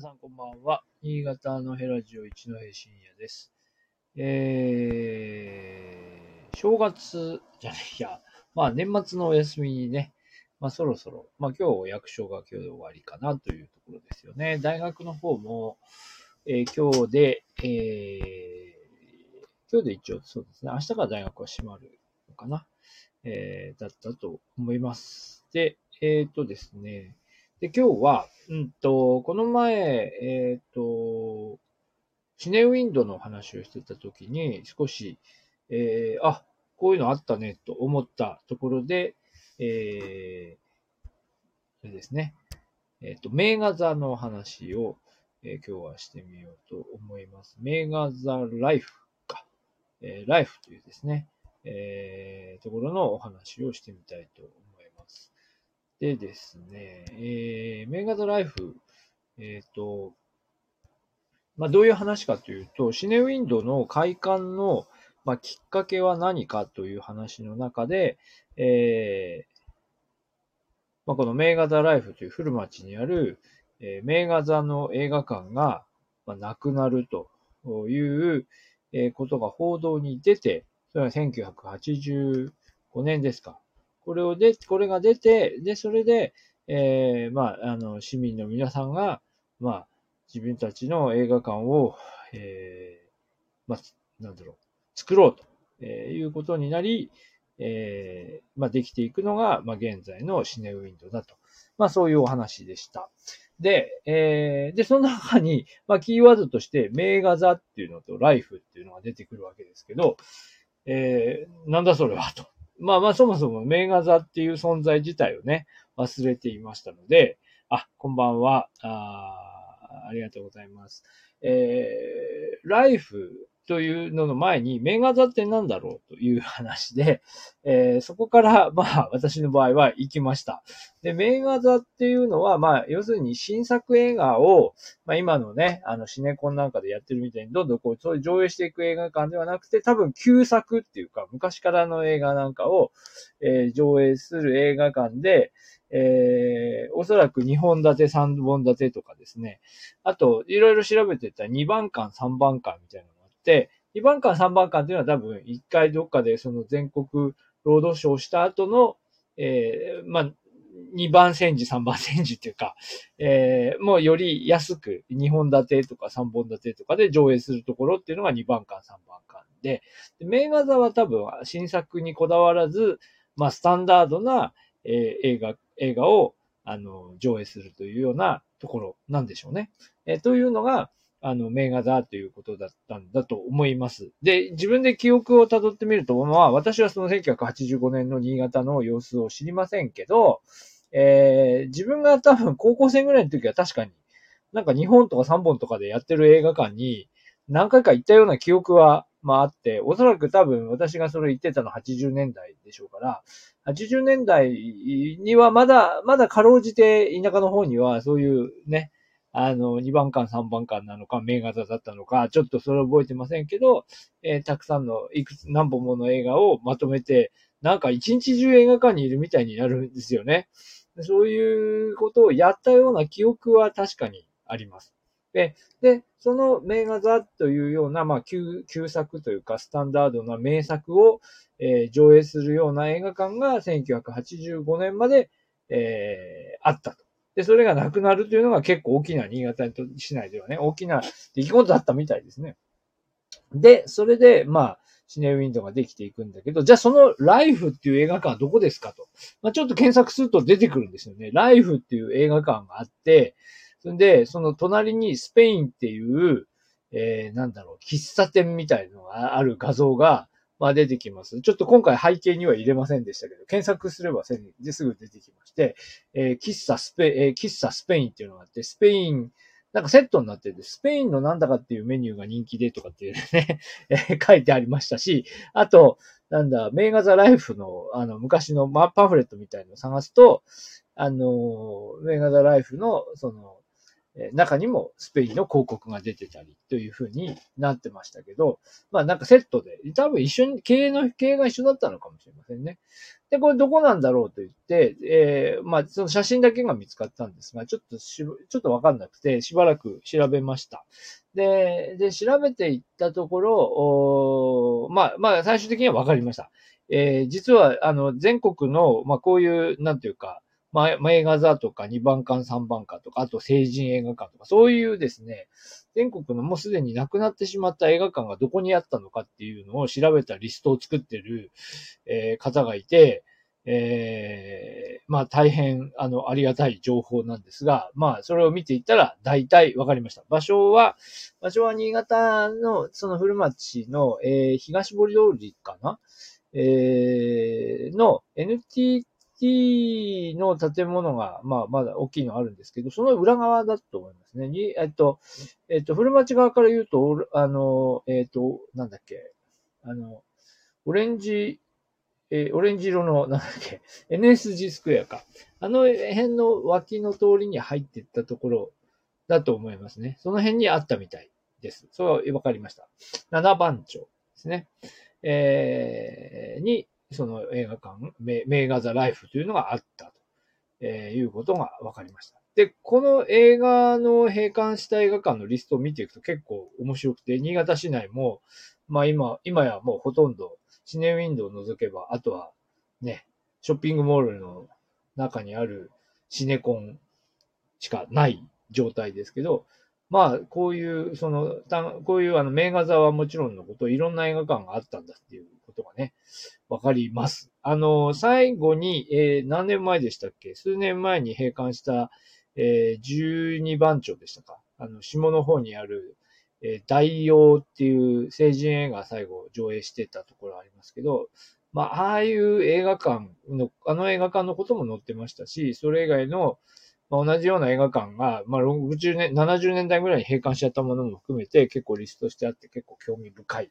皆さんこんばんは。新潟のヘラジオ一戸深夜です。えー、正月じゃないや、まあ年末のお休みにね、まあそろそろ、まあ今日役所が今日で終わりかなというところですよね。大学の方も、えー今日で、えー、今日で一応そうですね、明日から大学は閉まるのかな、えー、だったと思います。で、えっ、とですね、で、今日は、うんと、この前、えっ、と、シネウィンドの話をしてた時に、少し、えー、あ、こういうのあったね、と思ったところで、えー、それですね、えっ、と、名画座の話を、えー今日はしてみようと思います。名画座ライフか、えーライフというですね、えーところのお話をしてみたいと思います。でですね、えー、メガザライフ、えっ、と、まあ、どういう話かというと、シネウィンドの開館の、まあ、きっかけは何かという話の中で、えーまあ、このメガザライフという古町にある、えー、メガザの映画館が、まあ、なくなるという、えーことが報道に出て、それは1985年ですか。これをで、これが出て、で、それで、えーまあ、あの、市民の皆さんが、まあ、自分たちの映画館を、えーまあ、なんだろう、作ろうと、えーいうことになり、えーまあ、できていくのが、まあ、現在のシネウィンドだと。まあ、そういうお話でした。で、えーで、その中に、まあ、キーワードとして、名画座っていうのと、ライフっていうのが出てくるわけですけど、えーなんだそれはと。まあまあ、そもそも名画座っていう存在自体をね、忘れていましたので、あ、こんばんは。あありがとうございます。えー、ライフというのの前に、名画座って何だろうという話で、えーそこから、まあ、私の場合は行きました。で、名画座っていうのは、まあ、要するに新作映画を、まあ、今のね、あの、シネコンなんかでやってるみたいに、どんどんこう、そういう上映していく映画館ではなくて、多分旧作っていうか、昔からの映画なんかを、えー上映する映画館で、えーおそらく2本立て、3本立てとかですね。あと、いろいろ調べてたら2番館、3番館みたいな、2番館、3番館っていうのは多分1回どっかでその全国ロードショーした後の、えーまあ、2番戦時、3番戦時っていうか、えーもうより安く2本立てとか3本立てとかで上映するところっていうのが2番館、3番館で、で名画座は多分新作にこだわらず、まあ、スタンダードな、えー映画、映画を、あの、上映するというようなところなんでしょうね。えーというのが、あの、名画座ということだったんだと思います。で、自分で記憶を辿ってみると、まあ、私はその1985年の新潟の様子を知りませんけど、えー自分が多分高校生ぐらいの時は確かに、なんか2本とか3本とかでやってる映画館に何回か行ったような記憶は、まああって、おそらく多分私がそれ言ってたの80年代でしょうから、80年代にはまだ、まだかろうじて田舎の方にはそういうね、あの、2番館、3番館なのか、名画座だったのか、ちょっとそれ覚えてませんけど、えーたくさんの、いくつ、何本もの映画をまとめて、なんか一日中映画館にいるみたいになるんですよね。そういうことをやったような記憶は確かにあります。で、で、その名画座というような、まあ、旧、旧作というか、スタンダードな名作を、えー上映するような映画館が1985年まで、えーあったと。で、それがなくなるというのが結構大きな新潟市内ではね、大きな出来事だったみたいですね。で、それで、まあ、シネウィンドウができていくんだけど、じゃあそのライフっていう映画館はどこですかと。まあ、ちょっと検索すると出てくるんですよね。ライフっていう映画館があって、それで、その隣にスペインっていう、えー、なんだろう、喫茶店みたいのがある画像が、まあ出てきます。ちょっと今回背景には入れませんでしたけど、検索すればせんですぐ出てきまして、えー喫茶スペ、えー喫茶スペインっていうのがあって、スペイン、なんかセットになってて、スペインのなんだかっていうメニューが人気でとかっていうね、え書いてありましたし、あと、なんだ、名画座ライフの、あの、昔のマパンフレットみたいのを探すと、あの、名画座ライフの、その、中にもスペインの広告が出てたりというふうになってましたけど、まあなんかセットで、多分一緒に、経営の経営が一緒だったのかもしれませんね。で、これどこなんだろうと言って、えー、まあその写真だけが見つかったんですが、ちょっとし、ちょっとわかんなくて、しばらく調べました。で、で、調べていったところ、おまあ、まあ最終的にはわかりました。えー、実は、あの、全国の、まあこういう、なんていうか、ま、映画座とか2番館3番館とか、あと成人映画館とか、そういうですね、全国のもうすでに亡くなってしまった映画館がどこにあったのかっていうのを調べたリストを作ってる、えー、方がいて、えー、まあ大変、あの、ありがたい情報なんですが、まあそれを見ていったら大体わかりました。場所は、場所は新潟のその古町の、えー、東堀通りかな？えー、の NTT T の建物が、まあ、まだ大きいのあるんですけど、その裏側だと思いますね。に、えっと、えっと、古町側から言うと、あの、えっと、なんだっけ、あの、オレンジ、え、オレンジ色の、なんだっけ、NSG スクエアか。あの辺の脇の通りに入っていったところだと思いますね。その辺にあったみたいです。そうわかりました。7番町ですね。えー、に、その映画館、メーガザライフというのがあったと、えいうことが分かりました。で、この映画の閉館した映画館のリストを見ていくと結構面白くて、新潟市内も、まあ今、今やもうほとんどシネウィンドウを除けば、あとはね、ショッピングモールの中にあるシネコンしかない状態ですけど、まあ、こういう、その、こういうあの、名画座はもちろんのこと、いろんな映画館があったんだっていうことがね、わかります。あの、最後に、えー、何年前でしたっけ？数年前に閉館した、えー、12番町でしたか？あの、下の方にある、えー、大洋っていう成人映画最後上映してたところありますけど、まあ、ああいう映画館の、あの映画館のことも載ってましたし、それ以外の、まあ、同じような映画館が、まあ、60年、70年代ぐらいに閉館しちゃったものも含めて結構リストしてあって結構興味深い。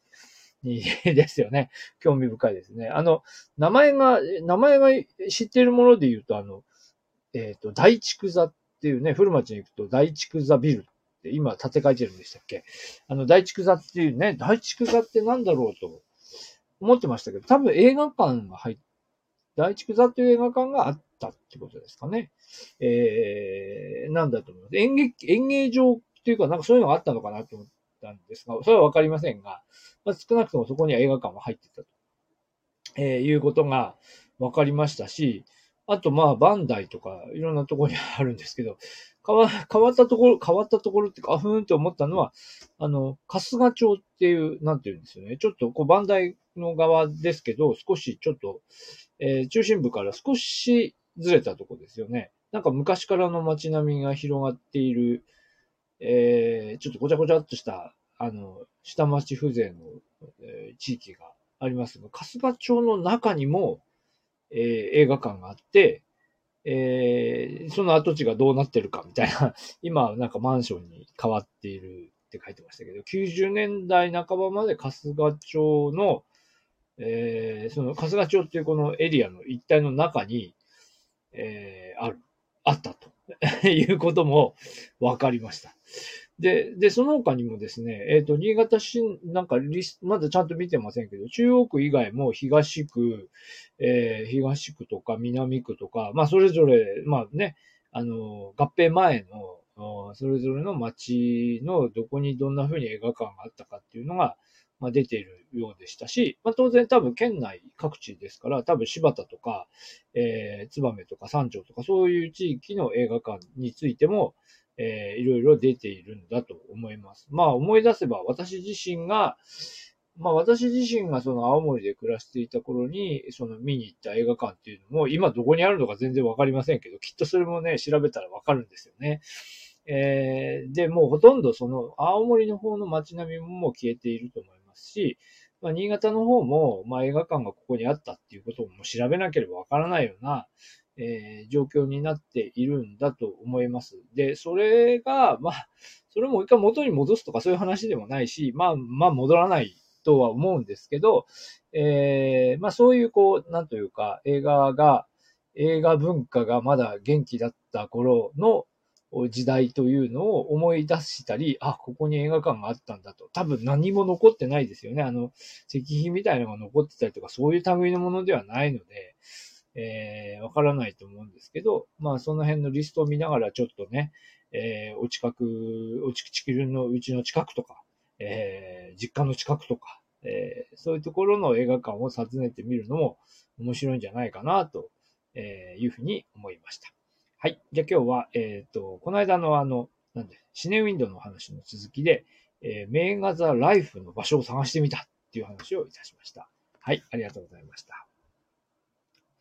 ですよね。興味深いですね。あの、名前が、名前が知っているもので言うと、あの、えっ、ー、と、大畜座っていうね、古町に行くと大畜座ビルって今建て替えてるんでしたっけ？あの、大畜座っていうね、大畜座ってなんだろうと思ってましたけど、多分映画館が入っ大畜座という映画館があったってことですかね。えー、なんだと思います。演劇、演芸場っていうか、なんかそういうのがあったのかなと思ったんですが、それはわかりませんが、まあ、少なくともそこには映画館は入ってたと、えー、いうことがわかりましたし、あと、まあ、バンダイとか、いろんなところにあるんですけど、変わ変わったところ、変わったところってか、あふーんって思ったのは、あの、春日町っていう、なんていうんですよね。ちょっと、こう、バンダイの側ですけど、少しちょっと、えー、中心部から少しずれたとこですよね。なんか昔からの街並みが広がっている、えー、ちょっとごちゃごちゃっとした、あの、下町風情の、えー、地域がありますが、春日町の中にも、えー、映画館があって、えー、その跡地がどうなってるかみたいな、今なんかマンションに変わっているって書いてましたけど、90年代半ばまで春日町の、えー、その春日町っていうこのエリアの一帯の中に、えー、ある、あったと いうことも分かりました。で、で、その他にもですね、えっ、ー、と、新潟市、なんかリス、まだちゃんと見てませんけど、中央区以外も東区、えー、東区とか南区とか、まあ、それぞれ、まあね、あの、合併前の、それぞれの町のどこにどんな風に映画館があったかっていうのが、まあ、出ているようでしたし、まあ、当然多分県内各地ですから、多分柴田とか、えー、燕とか三条とかそういう地域の映画館についても、えー、いろいろ出ているんだと思います。まあ思い出せば私自身が、まあ私自身がその青森で暮らしていた頃に、その見に行った映画館っていうのも、今どこにあるのか全然わかりませんけど、きっとそれもね、調べたらわかるんですよね。えー、で、もうほとんどその青森の方の街並みももう消えていると思いますし、まあ、新潟の方も、まあ、映画館がここにあったっていうことも調べなければわからないような、えー、状況になっているんだと思います。で、それが、まあ、それもう一回元に戻すとかそういう話でもないし、まあ、まあ、戻らないとは思うんですけど、えー、まあ、そういう、こう、なんというか、映画が、映画文化がまだ元気だった頃の、時代というのを思い出したり、あ、ここに映画館があったんだと。多分何も残ってないですよね。あの、石碑みたいなのが残ってたりとか、そういう類のものではないので、えー、わからないと思うんですけど、まあその辺のリストを見ながらちょっとね、えー、お近く、お地球のうちの近くとか、えー、実家の近くとか、えー、そういうところの映画館を訪ねてみるのも面白いんじゃないかなというふうに思いました。はい。じゃあ今日は、えっ、ー、と、この間のあの、なんで、シネウィンドウの話の続きで、えー、名画座ライフの場所を探してみたっていう話をいたしました。はい。ありがとうございました。